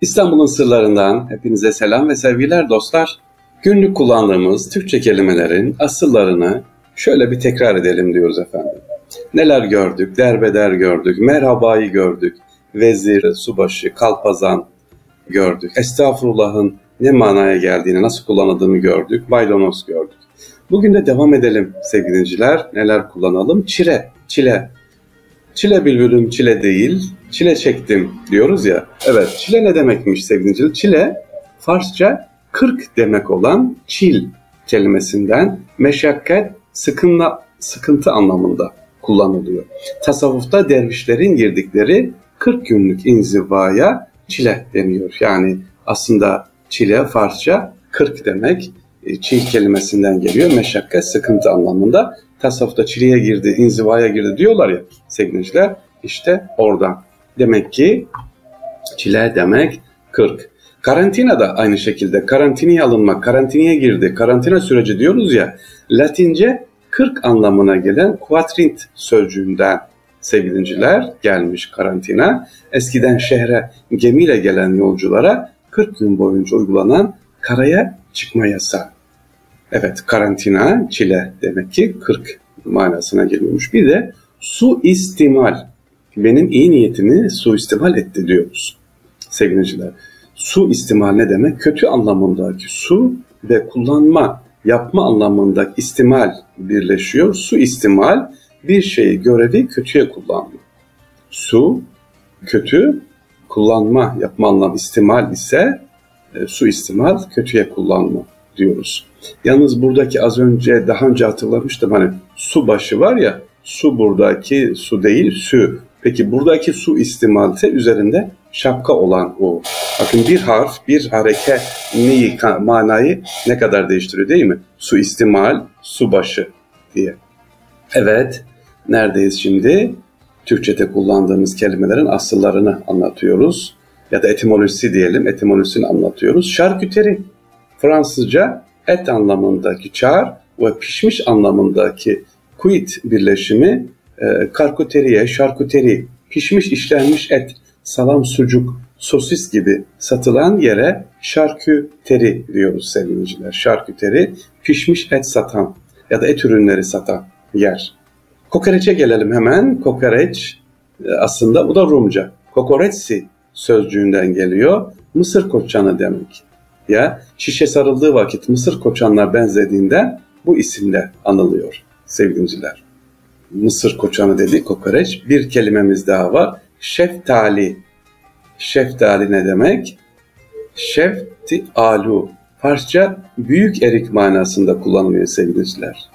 İstanbul'un sırlarından hepinize selam ve sevgiler dostlar. Günlük kullandığımız Türkçe kelimelerin asıllarını şöyle bir tekrar edelim diyoruz efendim. Neler gördük, derbeder gördük, merhabayı gördük, vezir, subaşı, kalpazan gördük. Estağfurullah'ın ne manaya geldiğini, nasıl kullanıldığını gördük, maydanoz gördük. Bugün de devam edelim sevgili dinleyiciler. Neler kullanalım? Çile, çile. Çile bülbülüm çile değil, çile çektim diyoruz ya. Evet, çile ne demekmiş sevgili? Çile, Farsça kırk demek olan çil kelimesinden meşakkat, sıkınla, sıkıntı anlamında kullanılıyor. Tasavvufta dervişlerin girdikleri 40 günlük inzivaya çile deniyor. Yani aslında çile Farsça 40 demek. E, çil kelimesinden geliyor. Meşakkat, sıkıntı anlamında. Tasavvufta çileye girdi, inzivaya girdi diyorlar ya sevgiliciler. İşte oradan. Demek ki çile demek 40. Karantina da aynı şekilde karantinaya alınmak, karantinaya girdi, karantina süreci diyoruz ya. Latince 40 anlamına gelen quatrint sözcüğünden sevgilinciler gelmiş karantina. Eskiden şehre gemiyle gelen yolculara 40 gün boyunca uygulanan karaya çıkma yasağı. Evet karantina, çile demek ki 40 manasına geliyormuş. Bir de su istimal. Benim iyi niyetimi suistimal etti diyoruz sevgiliciler. Su istimal ne demek? Kötü anlamındaki su ve kullanma, yapma anlamındaki istimal birleşiyor. Su istimal bir şeyi, görevi kötüye kullanma. Su, kötü, kullanma, yapma anlamı istimal ise e, su istimal, kötüye kullanma diyoruz. Yalnız buradaki az önce daha önce hatırlamıştım hani su başı var ya su buradaki su değil su. Peki buradaki su istimalse üzerinde şapka olan o. Bakın bir harf, bir hareke neyi, manayı ne kadar değiştiriyor değil mi? Su istimal, su başı diye. Evet, neredeyiz şimdi? Türkçe'de kullandığımız kelimelerin asıllarını anlatıyoruz. Ya da etimolojisi diyelim, etimolojisini anlatıyoruz. Şarküteri, Fransızca et anlamındaki çağır ve pişmiş anlamındaki kuit birleşimi e, karkuteriye, şarkuteri, pişmiş işlenmiş et, salam, sucuk, sosis gibi satılan yere şarküteri diyoruz sevgiliciler. Şarküteri, pişmiş et satan ya da et ürünleri satan yer. Kokoreçe gelelim hemen. Kokoreç e, aslında bu da Rumca. Kokoretsi sözcüğünden geliyor. Mısır koçanı demek. Ya şişe sarıldığı vakit Mısır koçanlar benzediğinden bu isimle anılıyor sevgiliciler. Mısır koçanı dedi kokoreç. Bir kelimemiz daha var. Şeftali. Şeftali ne demek? Şefti alu. Farsça büyük erik manasında kullanılıyor sevgiliciler.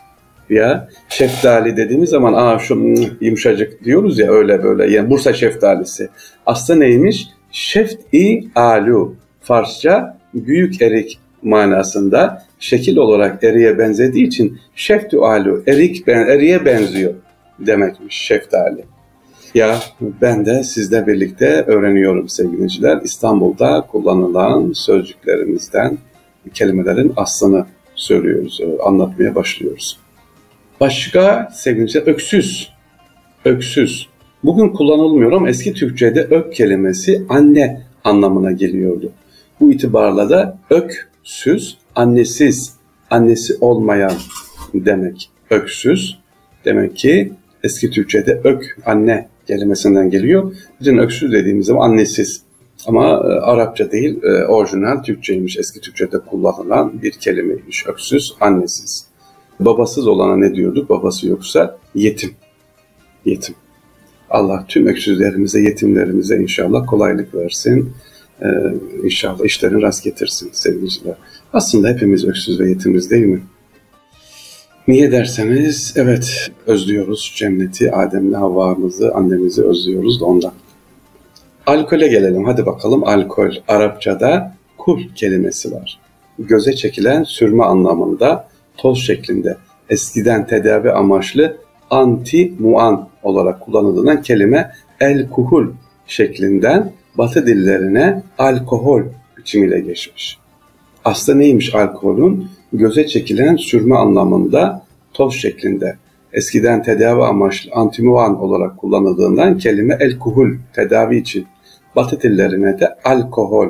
Ya şeftali dediğimiz zaman aa şu yumuşacık diyoruz ya öyle böyle. Yani Bursa şeftalisi. Aslında neymiş? Şefti alu. Farsça büyük erik manasında şekil olarak eriye benzediği için şeftü alu, erik ben, eriye benziyor demekmiş şeftali. Ya ben de sizle birlikte öğreniyorum sevgiliciler. İstanbul'da kullanılan sözcüklerimizden kelimelerin aslını söylüyoruz, anlatmaya başlıyoruz. Başka sevgiliciler öksüz, öksüz. Bugün kullanılmıyor ama eski Türkçe'de ök kelimesi anne anlamına geliyordu. Bu itibarla da öksüz, annesiz, annesi olmayan demek. Öksüz demek ki eski Türkçe'de ök, anne kelimesinden geliyor. Bizim öksüz dediğimiz zaman annesiz. Ama e, Arapça değil, e, orijinal Türkçeymiş. Eski Türkçe'de kullanılan bir kelimeymiş. Öksüz, annesiz. Babasız olana ne diyorduk? Babası yoksa yetim. Yetim. Allah tüm öksüzlerimize, yetimlerimize inşallah kolaylık versin. Ee, inşallah işlerini rast getirsin sevgiliciler. Aslında hepimiz öksüz ve yetimiz değil mi? Niye derseniz evet özlüyoruz cenneti, Adem'le Havva'mızı, annemizi özlüyoruz da ondan. Alkole gelelim hadi bakalım alkol. Arapçada kul kelimesi var. Göze çekilen sürme anlamında toz şeklinde eskiden tedavi amaçlı anti muan olarak kullanılan kelime el kuhul şeklinden Batı dillerine alkohol biçimiyle geçmiş. Aslında neymiş alkolün? Göze çekilen sürme anlamında toz şeklinde. Eskiden tedavi amaçlı antimuan olarak kullanıldığından kelime el kuhul tedavi için Batı dillerine de alkohol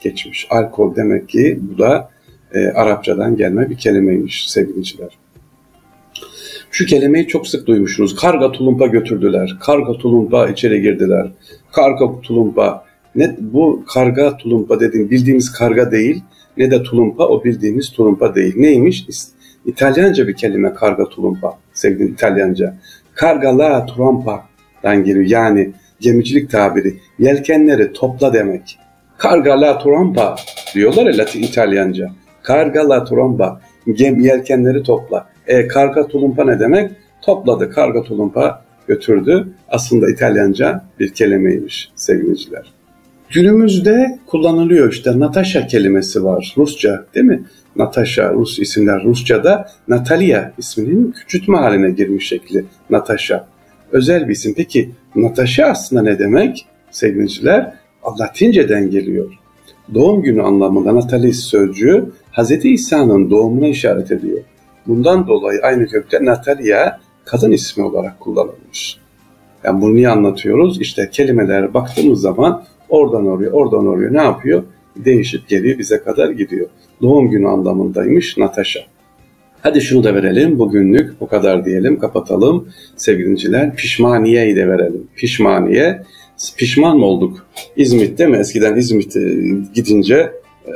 geçmiş. Alkol demek ki bu da e, Arapçadan gelme bir kelimeymiş sevgiliciler. Şu kelimeyi çok sık duymuşsunuz. Karga tulumpa götürdüler. Karga tulumpa içeri girdiler. Karga tulumpa. Ne, bu karga tulumpa dediğim bildiğimiz karga değil ne de tulumpa o bildiğimiz tulumpa değil. Neymiş? İtalyanca bir kelime karga tulumpa sevgili İtalyanca. Karga la trumpa'dan geliyor. Yani gemicilik tabiri. Yelkenleri topla demek. Karga la trompa diyorlar ya Latin İtalyanca. Karga la trompa. Gem, yelkenleri topla. E, karga tulumpa ne demek? Topladı. Karga tulumpa götürdü. Aslında İtalyanca bir kelimeymiş sevgiliciler. Günümüzde kullanılıyor işte Natasha kelimesi var Rusça değil mi? Natasha Rus isimler Rusça'da Natalia isminin küçültme haline girmiş şekli Natasha. Özel bir isim. Peki Natasha aslında ne demek? Sevgiliciler Latince'den geliyor. Doğum günü anlamında Natalis sözcüğü Hz. İsa'nın doğumuna işaret ediyor. Bundan dolayı aynı kökte Natalia kadın ismi olarak kullanılmış. Yani bunu niye anlatıyoruz? İşte kelimelere baktığımız zaman oradan oraya, oradan oraya ne yapıyor? Değişip geliyor, bize kadar gidiyor. Doğum günü anlamındaymış Natasha. Hadi şunu da verelim. Bugünlük bu kadar diyelim. Kapatalım. Sevgiliciler pişmaniyeyi de verelim. Pişmaniye. Pişman mı olduk? İzmit mi? Eskiden İzmit'e gidince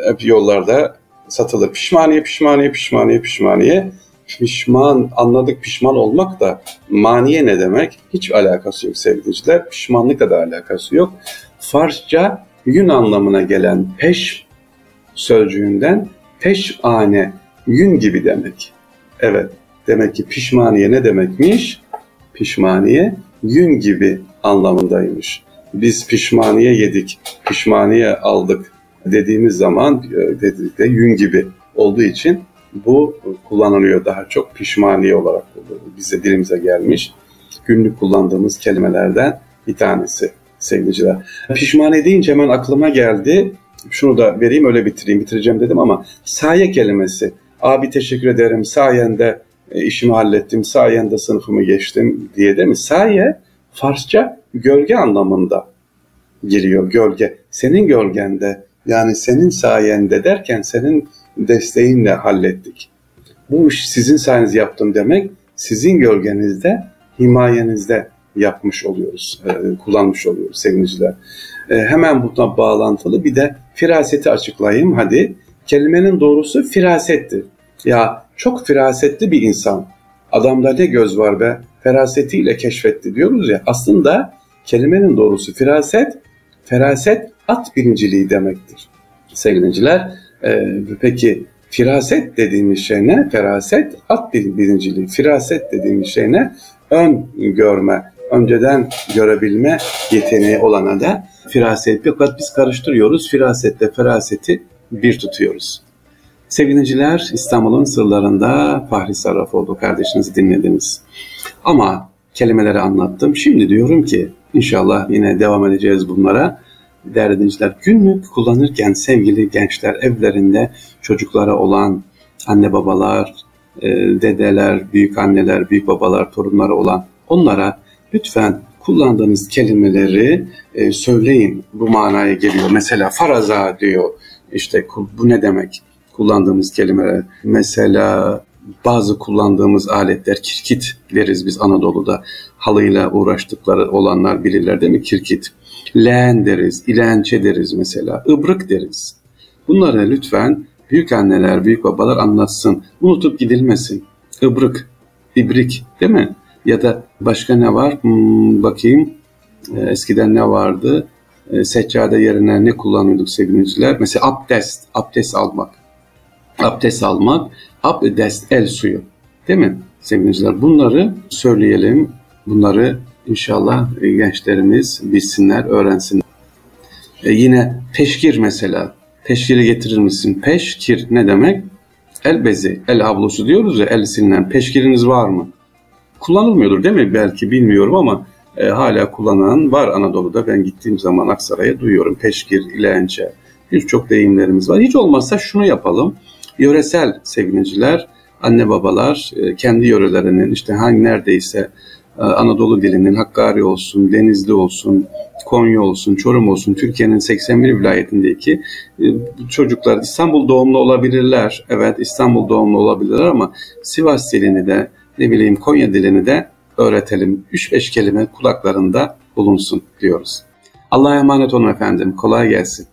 hep yollarda satılır. Pişmaniye, pişmaniye, pişmaniye, pişmaniye. Pişman, anladık pişman olmak da maniye ne demek? Hiç alakası yok sevgiliciler. Pişmanlıkla da alakası yok. Farsça yün anlamına gelen peş sözcüğünden peşane, yün gibi demek. Evet, demek ki pişmaniye ne demekmiş? Pişmaniye yün gibi anlamındaymış. Biz pişmaniye yedik, pişmaniye aldık dediğimiz zaman e, dedik de yün gibi olduğu için bu kullanılıyor daha çok pişmaniye olarak bize dilimize gelmiş. Günlük kullandığımız kelimelerden bir tanesi sevgiliciler. Pişmaniye deyince hemen aklıma geldi. Şunu da vereyim öyle bitireyim bitireceğim dedim ama saye kelimesi. Abi teşekkür ederim sayende e, işimi hallettim, sayende sınıfımı geçtim diye değil mi? Saye Farsça gölge anlamında giriyor gölge. Senin gölgende yani senin sayende derken senin desteğinle hallettik. Bu iş sizin sayeniz yaptım demek sizin gölgenizde, himayenizde yapmış oluyoruz, e, kullanmış oluyoruz sevgiliciler. E, hemen buna bağlantılı bir de firaseti açıklayayım hadi. Kelimenin doğrusu firasettir. Ya çok firasetli bir insan. Adamda ne göz var be? Ferasetiyle keşfetti diyoruz ya. Aslında kelimenin doğrusu firaset, feraset at birinciliği demektir. Sevgiliciler, e, peki firaset dediğimiz şey ne? Feraset at birinciliği. Firaset dediğimiz şey ne? Ön görme, önceden görebilme yeteneği olana da firaset. Fakat biz karıştırıyoruz. Firasetle feraseti bir tutuyoruz. Sevgiliciler İstanbul'un sırlarında Fahri Sarrafoğlu kardeşinizi dinlediniz. Ama kelimeleri anlattım. Şimdi diyorum ki inşallah yine devam edeceğiz bunlara. Değerli dinleyiciler günlük kullanırken sevgili gençler evlerinde çocuklara olan anne babalar, e, dedeler, büyük anneler, büyük babalar, torunları olan onlara lütfen kullandığınız kelimeleri e, söyleyin. Bu manaya geliyor. Mesela faraza diyor. İşte bu ne demek? Kullandığımız kelimeler. Mesela bazı kullandığımız aletler kirkit deriz biz Anadolu'da. Halıyla uğraştıkları olanlar bilirler değil mi? Kirkit. Leğen deriz, ilençe deriz mesela. Ibrık deriz. Bunları lütfen büyük anneler, büyük babalar anlatsın. Unutup gidilmesin. Ibrık, ibrik değil mi? Ya da başka ne var? Hmm, bakayım. E, eskiden ne vardı? E, seccade yerine ne kullanıyorduk sevgiliciler? Mesela abdest, abdest almak. Abdest almak, abdest el suyu. Değil mi sevgiliciler? Bunları söyleyelim. Bunları inşallah gençlerimiz bilsinler, öğrensinler. E, yine peşkir mesela. Peşkiri getirir misin? Peşkir ne demek? El bezi, el havlusu diyoruz ya el silinen. Peşkiriniz var mı? Kullanılmıyordur değil mi? Belki bilmiyorum ama e, hala kullanan var Anadolu'da. Ben gittiğim zaman Aksaray'a duyuyorum. Peşkir, ilençe, birçok deyimlerimiz var. Hiç olmazsa şunu yapalım. Yöresel sevgiliciler, anne babalar e, kendi yörelerinin işte hangi neredeyse e, Anadolu dilinin Hakkari olsun, Denizli olsun, Konya olsun, Çorum olsun, Türkiye'nin 81 vilayetindeki e, çocuklar İstanbul doğumlu olabilirler. Evet İstanbul doğumlu olabilirler ama Sivas dilini de ne bileyim Konya dilini de öğretelim. 3-5 kelime kulaklarında bulunsun diyoruz. Allah'a emanet olun efendim. Kolay gelsin.